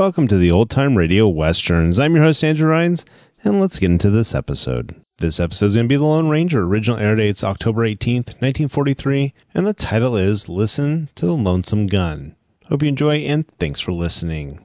Welcome to the Old Time Radio Westerns. I'm your host, Andrew Rhynes, and let's get into this episode. This episode is going to be The Lone Ranger. Original air date's October 18th, 1943, and the title is Listen to the Lonesome Gun. Hope you enjoy, and thanks for listening.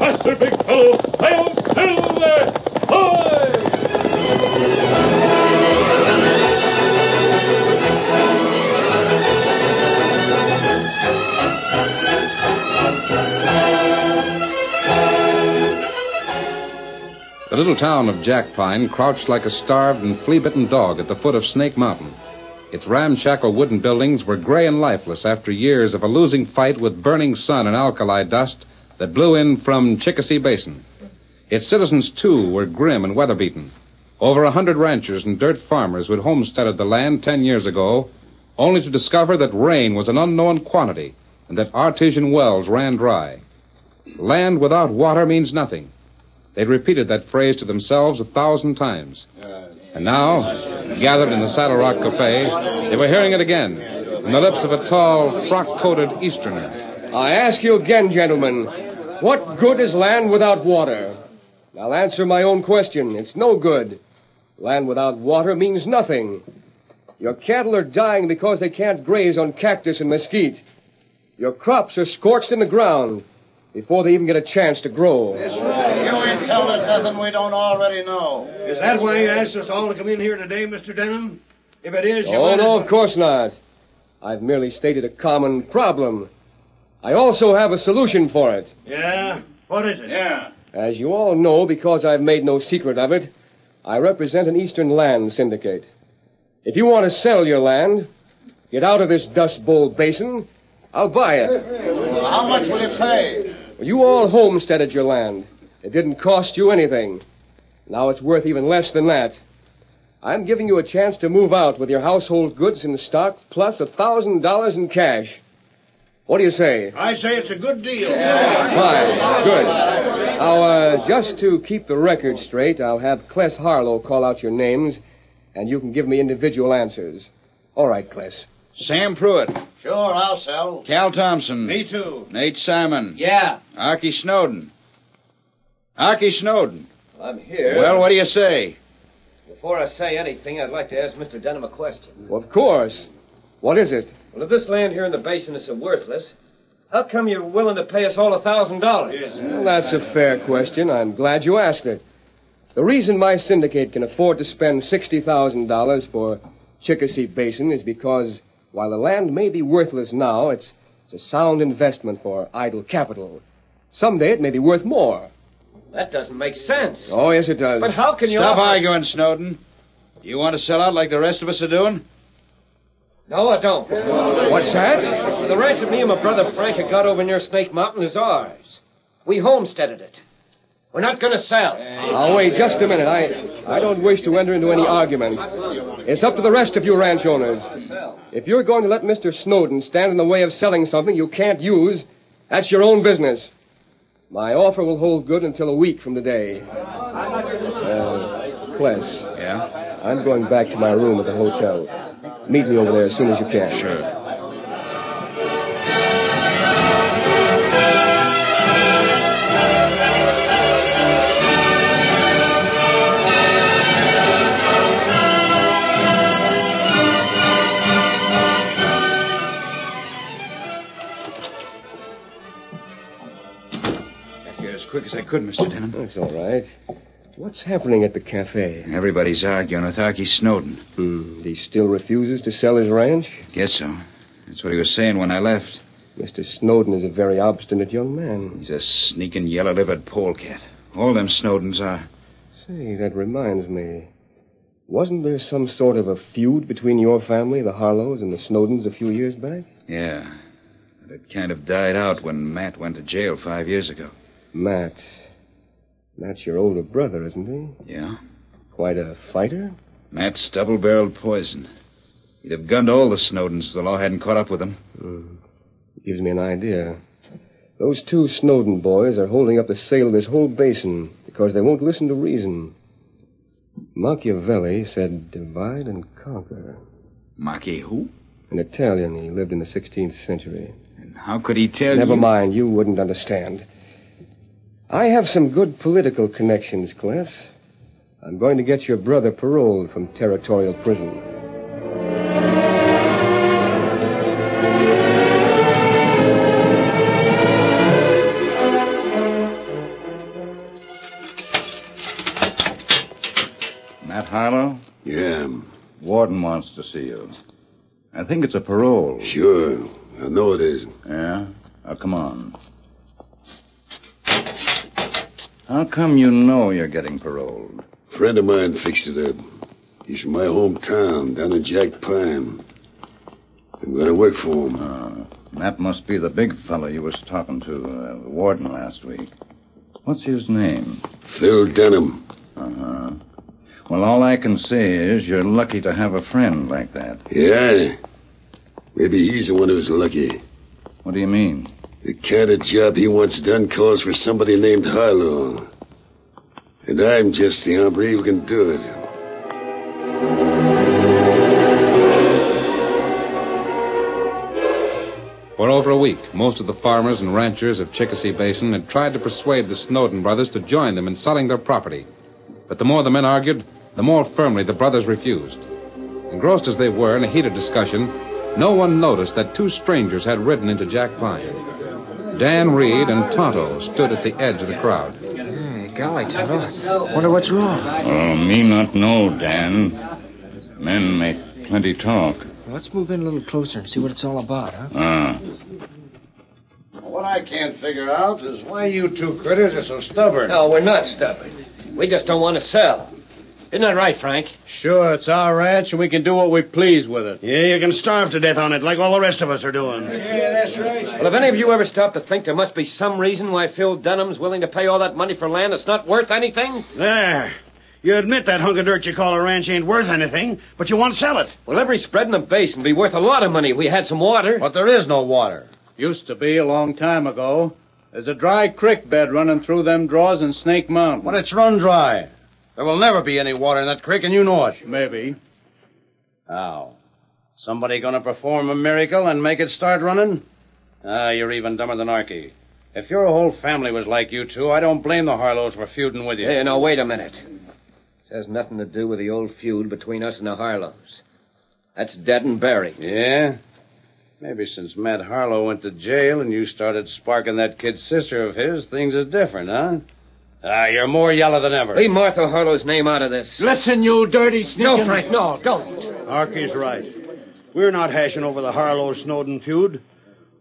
Faster, big fellow! Hail Silver! Hoy! The little town of Jackpine crouched like a starved and flea bitten dog at the foot of Snake Mountain. Its ramshackle wooden buildings were gray and lifeless after years of a losing fight with burning sun and alkali dust that blew in from Chickasee Basin. Its citizens, too, were grim and weather beaten. Over a hundred ranchers and dirt farmers who had homesteaded the land ten years ago, only to discover that rain was an unknown quantity and that artesian wells ran dry. Land without water means nothing. They'd repeated that phrase to themselves a thousand times. And now, gathered in the Saddle Rock Cafe, they were hearing it again from the lips of a tall, frock coated Easterner. I ask you again, gentlemen, what good is land without water? I'll answer my own question. It's no good. Land without water means nothing. Your cattle are dying because they can't graze on cactus and mesquite. Your crops are scorched in the ground before they even get a chance to grow. That's right. You ain't telling us nothing we don't already know. Is that why you asked us all to come in here today, Mr. Denham? If it is, you Oh, might no, as of course not. I've merely stated a common problem. I also have a solution for it. Yeah? What is it? Yeah. As you all know, because I've made no secret of it, I represent an Eastern land syndicate. If you want to sell your land, get out of this Dust Bowl basin, I'll buy it. Well, how much will you pay? You all homesteaded your land. It didn't cost you anything. Now it's worth even less than that. I'm giving you a chance to move out with your household goods in stock plus a thousand dollars in cash. What do you say? I say it's a good deal. Fine. Good. Now, uh, just to keep the record straight, I'll have Cless Harlow call out your names, and you can give me individual answers. All right, Cless. Sam Pruitt. Sure, I'll sell. Cal Thompson. Me too. Nate Simon. Yeah. Archie Snowden. Archie Snowden. I'm here. Well, what do you say? Before I say anything, I'd like to ask Mr. Denham a question. Well, of course. What is it? Well, if this land here in the basin is so worthless, how come you're willing to pay us all a thousand dollars? Well, that's a fair question. I'm glad you asked it. The reason my syndicate can afford to spend $60,000 for Chickasee Basin is because while the land may be worthless now, it's, it's a sound investment for idle capital. Someday it may be worth more. That doesn't make sense. Oh, yes, it does. But how can you... Stop offer- arguing, Snowden. You want to sell out like the rest of us are doing? No, I don't. What's that? The ranch that me and my brother Frank have got over near Snake Mountain is ours. We homesteaded it. We're not going to sell. Now, wait just a minute. I, I don't wish to enter into any argument. It's up to the rest of you ranch owners. If you're going to let Mr. Snowden stand in the way of selling something you can't use, that's your own business. My offer will hold good until a week from today. Uh, Cless, Yeah? I'm going back to my room at the hotel. Meet me over there as soon as you can. Sure. Got here as quick as I could, Mr. Denham. That's all right. What's happening at the cafe? Everybody's arguing with Archie Snowden. Hmm, he still refuses to sell his ranch? Guess so. That's what he was saying when I left. Mr. Snowden is a very obstinate young man. He's a sneaking, yellow-livered polecat. All them Snowdens are. Say, that reminds me. Wasn't there some sort of a feud between your family, the Harlows, and the Snowdens a few years back? Yeah. But it kind of died out when Matt went to jail five years ago. Matt. Matt's your older brother, isn't he? Yeah? Quite a fighter? Matt's double-barreled poison. He'd have gunned all the Snowdens if the law hadn't caught up with him. Hmm. Gives me an idea. Those two Snowden boys are holding up the sale of this whole basin because they won't listen to reason. Machiavelli said divide and conquer. Maki who? An Italian. He lived in the 16th century. And how could he tell Never you? mind. You wouldn't understand. I have some good political connections, Cless. I'm going to get your brother paroled from territorial prison. Matt Harlow? Yeah, Warden wants to see you. I think it's a parole. sure. I know it is. Yeah? Now, come on. How come you know you're getting paroled? friend of mine fixed it up. He's from my hometown, down in Jack Pine. I'm going to work for him. Uh, that must be the big fellow you was talking to, uh, the warden last week. What's his name? Phil Denham. Uh-huh. Well, all I can say is you're lucky to have a friend like that. Yeah. Maybe he's the one who's lucky. What do you mean? The kind of job he wants done calls for somebody named Harlow. And I'm just the hombre who can do it. For over a week, most of the farmers and ranchers of Chickasee Basin had tried to persuade the Snowden brothers to join them in selling their property. But the more the men argued, the more firmly the brothers refused. Engrossed as they were in a heated discussion, no one noticed that two strangers had ridden into Jack Pine. Dan Reid and Tonto stood at the edge of the crowd. Hey, golly, Tonto. Wonder what's wrong. Oh, me not know, Dan. Men make plenty talk. Let's move in a little closer and see what it's all about, huh? Ah. What I can't figure out is why you two critters are so stubborn. No, we're not stubborn. We just don't want to sell. Isn't that right, Frank? Sure, it's our ranch, and we can do what we please with it. Yeah, you can starve to death on it, like all the rest of us are doing. Yeah, that's right. Well, if any of you ever stop to think there must be some reason why Phil Denham's willing to pay all that money for land that's not worth anything, There. You admit that hunk of dirt you call a ranch ain't worth anything, but you won't sell it. well, every spread in the basin would be worth a lot of money if we had some water. But there is no water. Used to be a long time ago. There's a dry creek bed running through them draws in Snake Mountain. But it's run dry. There will never be any water in that creek, and you know it. Maybe. How? Somebody gonna perform a miracle and make it start running? Ah, you're even dumber than Archie. If your whole family was like you two, I don't blame the Harlows for feuding with you. Hey, now, wait a minute. This has nothing to do with the old feud between us and the Harlows. That's dead and buried. Yeah? Maybe since Matt Harlow went to jail and you started sparking that kid sister of his, things are different, huh? Ah, you're more yellow than ever. Leave Martha Harlow's name out of this. Listen, you dirty sneaking... No, Frank, no, don't. Archie's right. We're not hashing over the Harlow Snowden feud.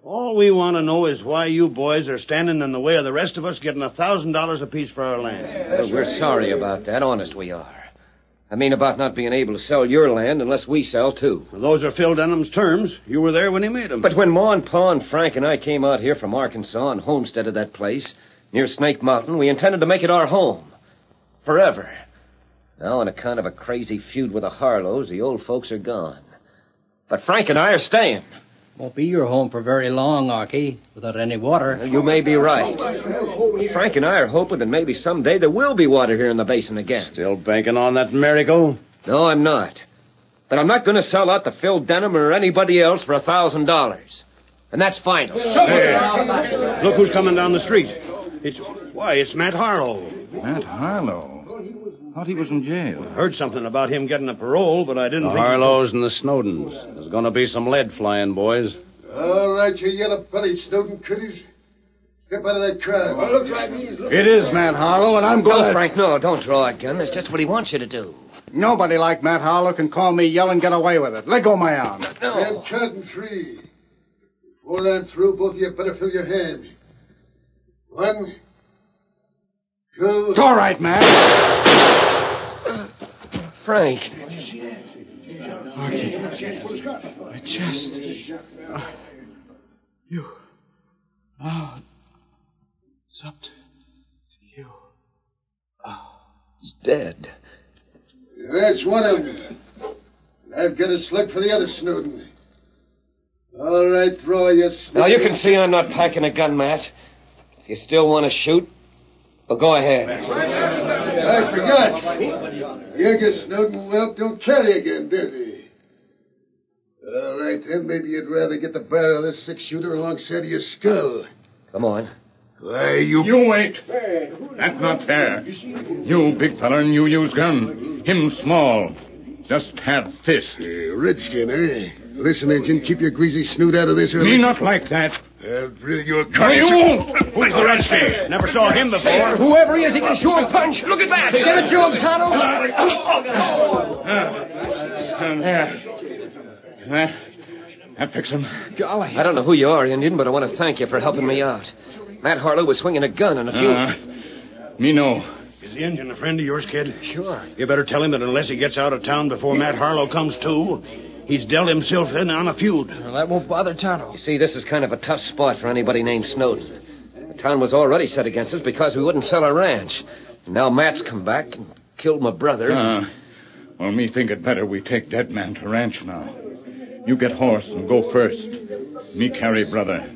All we want to know is why you boys are standing in the way of the rest of us getting a thousand dollars apiece for our land. Well, we're sorry about that. Honest, we are. I mean about not being able to sell your land unless we sell too. Well, those are Phil Denham's terms. You were there when he made them. But when Ma and Pa and Frank and I came out here from Arkansas and homesteaded that place near Snake Mountain, we intended to make it our home. Forever. Now, on account of a crazy feud with the Harlows, the old folks are gone. But Frank and I are staying. Won't be your home for very long, Archie, without any water. You may be right. Frank and I are hoping that maybe someday there will be water here in the basin again. Still banking on that miracle? No, I'm not. But I'm not going to sell out to Phil Denham or anybody else for a thousand dollars. And that's final. Hey, look who's coming down the street. It's why, it's Matt Harlow. Matt Harlow. Thought he was in jail. Heard something about him getting a parole, but I didn't The think. Harlows and the Snowdens. There's gonna be some lead flying, boys. All right, you yellow-bellied Snowden critters. Step out of that crowd. Well, looks like he's It is Matt Harlow, and I'm going. No, Frank, no, don't draw a gun. That's just what he wants you to do. Nobody like Matt Harlow can call me yell and get away with it. Let go my arm. And counting three. Before I'm through, both of you better fill your hands. One, two. It's all right, Matt. Frank. My chest. You. Oh. It's up to you. Oh, he's dead. That's one of them. I've got a slug for the other Snowden. All right, throw you Now, you can see I'm not packing a gun, Matt. If you still want to shoot, well, go ahead. I forgot. You Youngest Snowden Whelp don't carry again, gun, does he? All right, then maybe you'd rather get the barrel of this six-shooter alongside of your skull. Come on. Why, you... You wait. That's not fair. You big fella and you use gun. Him small. Just have fist. Uh, Redskin, eh? Listen, Agent, keep your greasy snoot out of this. Or Me not like that. I'll drill you a No, you won't. Who's the redskin? Never saw him before. Whoever he is, he can sure punch. Look at that. Give it to him, There. That, that fix him. Golly. I don't know who you are, Indian, but I want to thank you for helping me out. Matt Harlow was swinging a gun and a few. Uh, me know. Is the engine a friend of yours, kid? Sure. You better tell him that unless he gets out of town before Matt Harlow comes to, he's dealt himself in on a feud. Well, that won't bother Tonto. You see, this is kind of a tough spot for anybody named Snowden. The town was already set against us because we wouldn't sell our ranch. And now Matt's come back and killed my brother. Uh, well, me think it better we take Dead Man to ranch now. You get horse and go first. Me carry brother.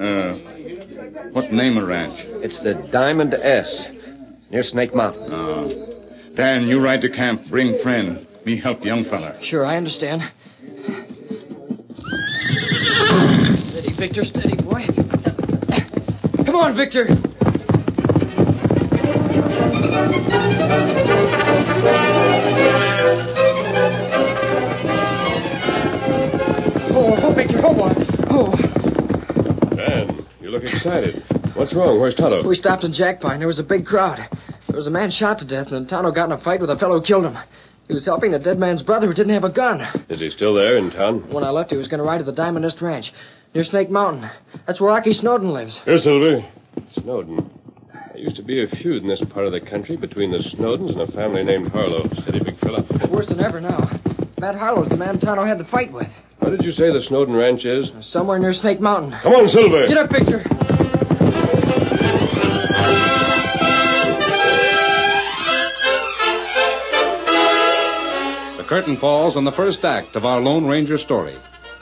Uh, what name of ranch? It's the Diamond S, near Snake Mountain. Uh, Dan, you ride to camp. Bring friend. Me help young fella. Sure, I understand. Victor, steady, boy. Come on, Victor. Oh, oh, Victor, oh, boy. Oh. Man, you look excited. What's wrong? Where's Tonto? We stopped in Jackpine. There was a big crowd. There was a man shot to death, and Tonto got in a fight with a fellow who killed him. He was helping the dead man's brother who didn't have a gun. Is he still there in town? When I left, he was going to ride to the Diamond S Ranch near Snake Mountain. That's where Archie Snowden lives. Here, Silver. Snowden. There used to be a feud in this part of the country between the Snowdens and a family named Harlow. Steady, big fella. Worse than ever now. Matt Harlow's the man Tonto had to fight with. Where did you say the Snowden ranch is? Uh, somewhere near Snake Mountain. Come on, Silver. Get a picture. The curtain falls on the first act of our Lone Ranger story.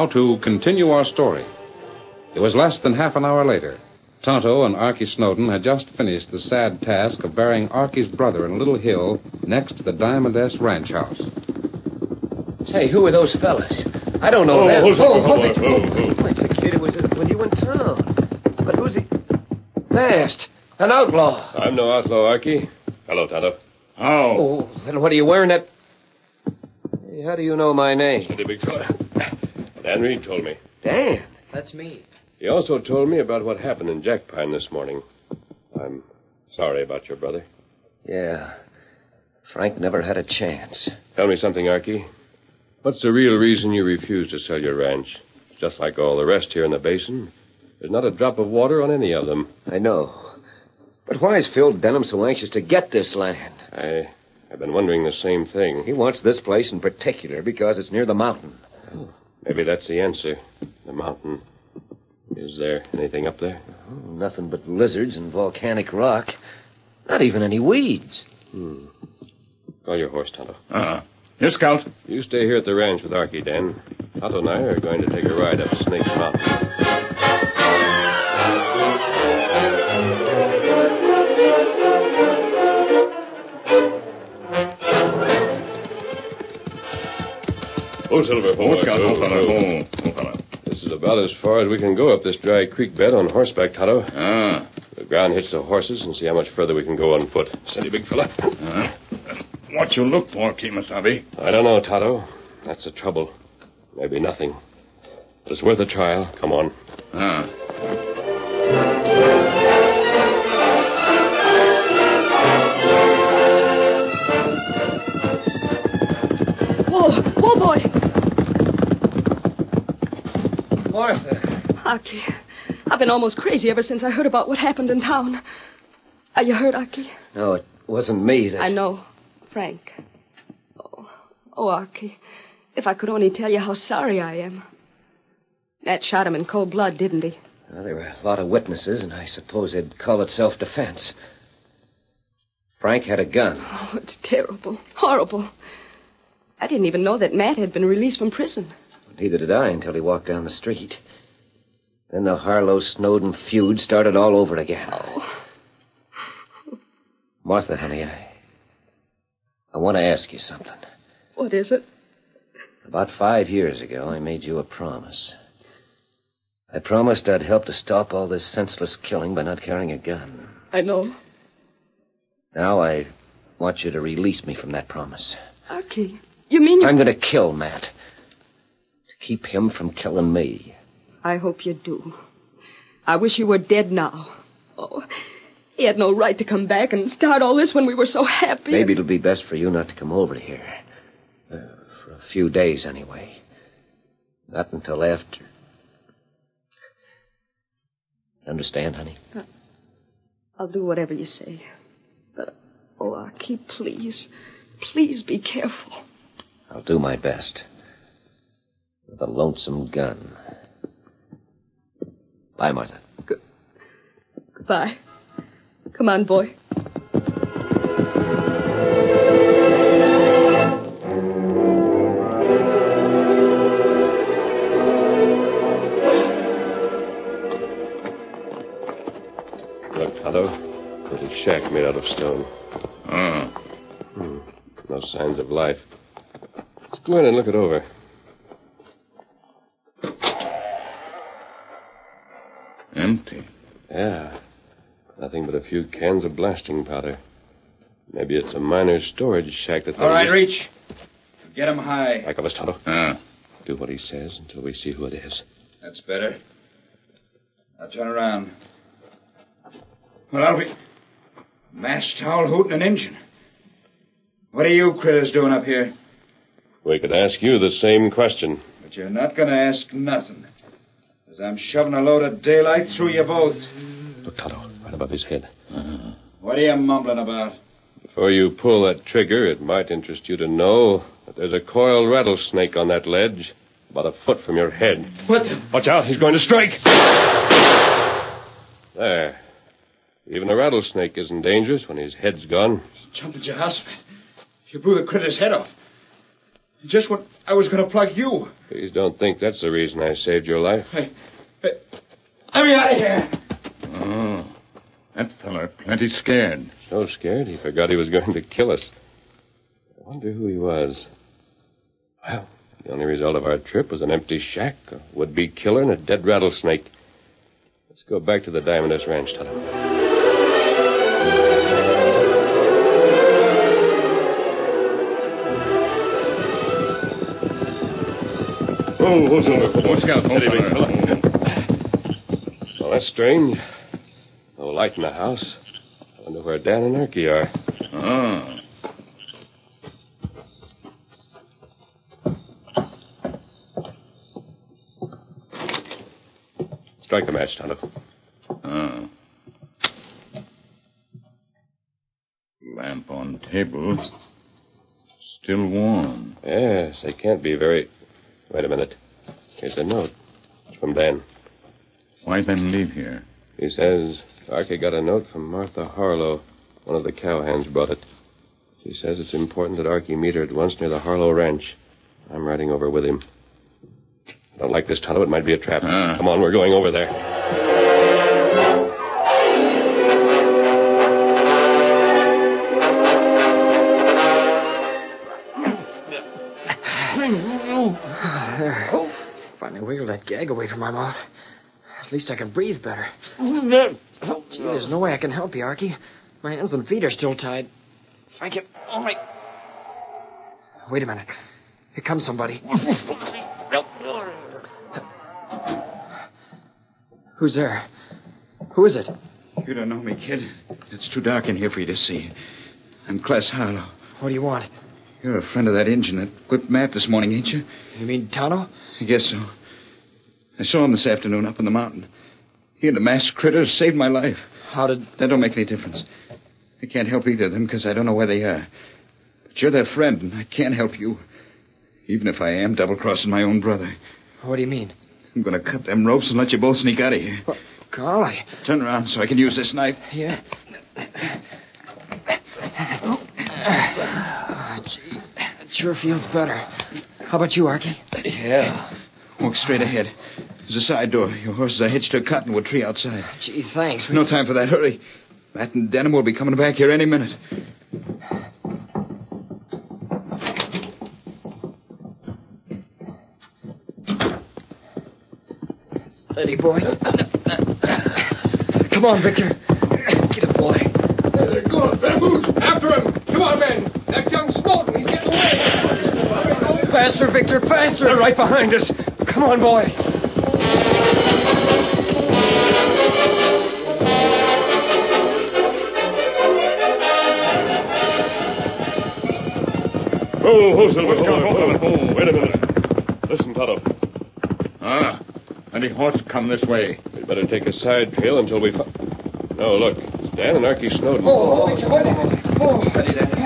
Now, to continue our story. It was less than half an hour later. Tonto and Archie Snowden had just finished the sad task of burying Archie's brother in a little hill next to the Diamond S ranch house. Say, who are those fellas? I don't know Oh, them. who's it? oh, Hold hold on, it. who, who? Wait, the kid who was with you in town. But who's he? Masked. An outlaw. I'm no outlaw, Archie. Hello, Tonto. How? Oh, then what are you wearing that... Hey, how do you know my name? Steady, big fella. Dan Reed told me. Dan. That's me. He also told me about what happened in Jackpine this morning. I'm sorry about your brother. Yeah. Frank never had a chance. Tell me something, Archie. What's the real reason you refuse to sell your ranch? Just like all the rest here in the basin, there's not a drop of water on any of them. I know. But why is Phil Denham so anxious to get this land? I, I've been wondering the same thing. He wants this place in particular because it's near the mountain. Oh. Maybe that's the answer. The mountain. Is there anything up there? Oh, nothing but lizards and volcanic rock. Not even any weeds. Hmm. Call your horse, Tonto. Uh-huh. Here, Scout. You stay here at the ranch with Archie, Dan. Tonto and I are going to take a ride up Snake Mountain. Oh, Silver. Scout. Oh, fella. oh. Oh, oh. This is about as far as we can go up this dry creek bed on horseback, Tonto. Ah. The ground hits the horses and see how much further we can go on foot. Steady, big fella. Uh, what you look for, Kimasabi? I don't know, Tonto. That's the trouble. Maybe nothing. But it's worth a trial. Come on. Ah. Aki, I've been almost crazy ever since I heard about what happened in town. Are you hurt, Aki? No, it wasn't me. That... I know. Frank. Oh, oh, Aki. If I could only tell you how sorry I am. Matt shot him in cold blood, didn't he? Well, there were a lot of witnesses, and I suppose they'd call it self defense. Frank had a gun. Oh, it's terrible. Horrible. I didn't even know that Matt had been released from prison. Neither did I until he walked down the street. Then the Harlow Snowden feud started all over again. Oh. Martha, honey, I. I want to ask you something. What is it? About five years ago, I made you a promise. I promised I'd help to stop all this senseless killing by not carrying a gun. I know. Now I want you to release me from that promise. Aki, you mean you... I'm going to kill Matt. To keep him from killing me. I hope you do. I wish you were dead now. Oh, he had no right to come back and start all this when we were so happy. Maybe it'll be best for you not to come over here. Uh, for a few days, anyway. Not until after. Understand, honey? I'll do whatever you say. But, oh, Aki, please. Please be careful. I'll do my best. With a lonesome gun. Bye, Martha. Goodbye. Come on, boy. Look, Tonto. There's a shack made out of stone. Ah. Hmm. No signs of life. Let's go in and look it over. Empty. Yeah. Nothing but a few cans of blasting powder. Maybe it's a miner's storage shack that. All right, Reach. Get him high. Back of us, Tonto. Ah. Do what he says until we see who it is. That's better. Now turn around. Well, I'll be. Mash towel hooting an engine. What are you critters doing up here? We could ask you the same question. But you're not going to ask nothing. As I'm shoving a load of daylight through you both. Look, Tonto, right above his head. Uh-huh. What are you mumbling about? Before you pull that trigger, it might interest you to know that there's a coiled rattlesnake on that ledge, about a foot from your head. What? Watch out, he's going to strike. There. Even a rattlesnake isn't dangerous when his head's gone. Jumping Jehoshaphat. You blew the critter's head off. Just what I was going to plug you. Please don't think that's the reason I saved your life. Hey, hey, let me out of here. Oh, that feller plenty scared. So scared he forgot he was going to kill us. I wonder who he was. Well, the only result of our trip was an empty shack, a would-be killer, and a dead rattlesnake. Let's go back to the Diamond S Ranch, Tonto. Oh, who's over? Watch out, Steady, big fella. Well, that's strange. Light in the house. I wonder where Dan and Archie are. Oh. Strike a match, Tonto. Oh. Lamp on table. Still warm. Yes, they can't be very. Wait a minute. Here's a note. It's from Dan. Why then leave here? He says Archie got a note from Martha Harlow. One of the cowhands brought it. She says it's important that Archie meet her at once near the Harlow Ranch. I'm riding over with him. I don't like this, Tonto. It might be a trap. Ah. Come on, we're going over there. There. Finally wiggled that gag away from my mouth. At least I can breathe better. Gee, there's no way I can help you, Archie. My hands and feet are still tied. If I can only. Wait a minute. Here comes somebody. Who's there? Who is it? You don't know me, kid. It's too dark in here for you to see. I'm Cless Harlow. What do you want? You're a friend of that Injun that whipped Matt this morning, ain't you? You mean Tonto? I guess so. I saw him this afternoon up in the mountain. He and the masked critter saved my life. How did. That don't make any difference. I can't help either of them because I don't know where they are. But you're their friend, and I can't help you. Even if I am double crossing my own brother. What do you mean? I'm going to cut them ropes and let you both sneak out of here. Golly. Turn around so I can use this knife. Yeah. Oh, gee, it sure feels better. How about you, Archie? Yeah. Walk straight ahead. There's a side door. Your horses are hitched to a cottonwood tree outside. Ah, gee, thanks. No time for that. Hurry. Matt and Denham will be coming back here any minute. Steady, boy. Come on, Victor. Get a boy. Go on, bamboos! After him! Come on, men! That young Snowden, he's getting away! Faster, Victor, faster! They're right behind us. Come on, boy. Oh, oh, Silver. Oh, oh, wait a minute. Listen, Tonto. Ah, any horse come this way. We'd better take a side trail until we find. No, look. It's Dan and Archie Snowden. Oh, steady. Oh, steady,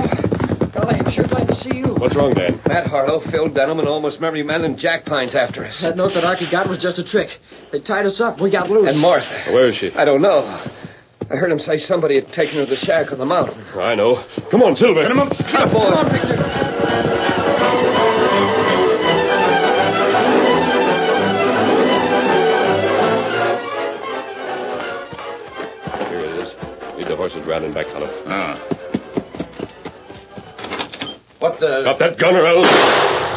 What's wrong, Dan? Matt Harlow, Phil Denham, and almost every Man in Jack Pine's after us. That note that Archie got was just a trick. They tied us up. We got loose. And Martha. Where is she? I don't know. I heard him say somebody had taken her to the shack on the mountain. I know. Come on, Silver. Get him up. Get up, boy. Come on, Victor. Here it is. Lead the horses round and back, Tonto. Ah. What the... Drop that gun or else.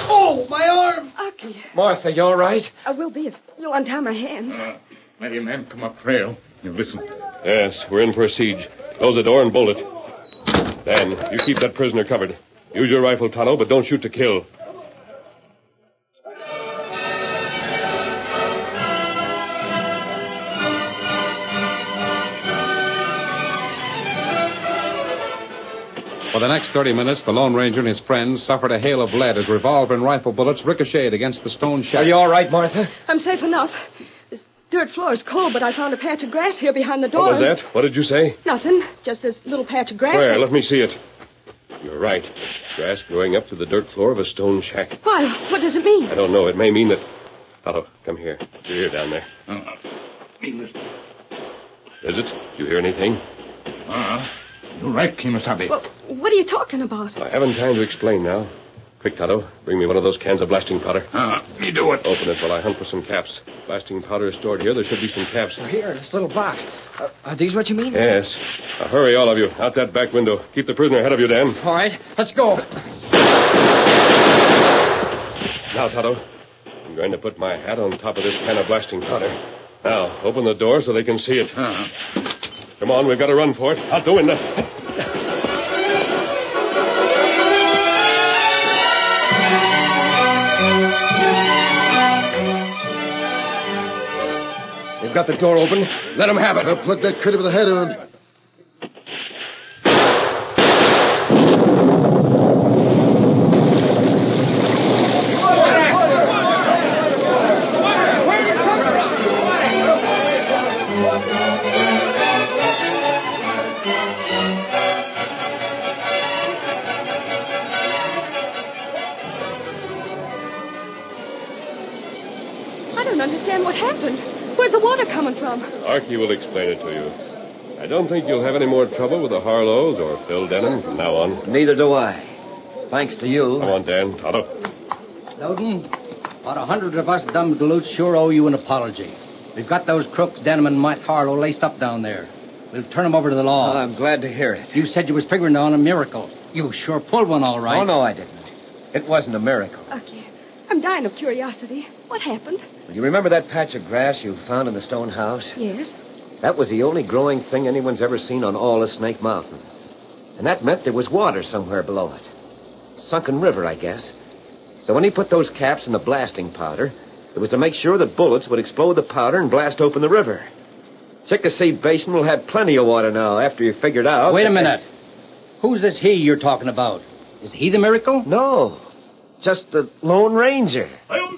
Oh, my arm! Archie, Martha, you all right? I will be if you'll untie my hands. Uh, Many men come up trail. You listen. Yes, we're in for a siege. Close the door and bolt it. Dan, you keep that prisoner covered. Use your rifle, Tonto, but don't shoot to kill. For the next 30 minutes, the Lone Ranger and his friends suffered a hail of lead as revolver and rifle bullets ricocheted against the stone shack. Are you all right, Martha? I'm safe enough. This dirt floor is cold, but I found a patch of grass here behind the door. What was that? What did you say? Nothing. Just this little patch of grass. Where? that- Let me see it. You're right. Grass growing up to the dirt floor of a stone shack. Why? What does it mean? I don't know. It may mean that. Tonto, come here. You're here down Is it? You hear anything? Ah. You're right, Kimasabi. Well, what are you talking about? I haven't time to explain now. Quick, Tonto. Bring me one of those cans of blasting powder. Uh, me do it. Open it while I hunt for some caps. Blasting powder is stored here. There should be some caps. Here, in this little box. Uh, are these what you mean? Yes. Now hurry, all of you. Out that back window. Keep the prisoner ahead of you, Dan. All right, let's go. Now, Tonto. I'm going to put my hat on top of this can of blasting powder. Now, open the door so they can see it. Uh-huh. Come on, we've got to run for it. Out the window. They've got the door open. Let them have it. I'll plug that critter with the head on. Where's the water coming from? Archie will explain it to you. I don't think you'll have any more trouble with the Harlows or Phil Denham from now on. Neither do I. Thanks to you. Come on, Dan. Tonto. Snowden, about a hundred of us dumb galoots sure owe you an apology. We've got those crooks, Denham and Mike Harlow, laced up down there. We'll turn them over to the law. Oh, I'm glad to hear it. You said you was figuring on a miracle. You sure pulled one all right. Oh, no, I didn't. It wasn't a miracle. Okay. I'm dying of curiosity. What happened? Well, You remember that patch of grass you found in the stone house? Yes. That was the only growing thing anyone's ever seen on all of Snake Mountain. And that meant there was water somewhere below it. Sunken river, I guess. So when he put those caps in the blasting powder, it was to make sure that bullets would explode the powder and blast open the river. Chickasee Basin will have plenty of water now after you figured out. Wait a that- minute. Who's this he you're talking about? Is he the miracle? No. Just the Lone Ranger. The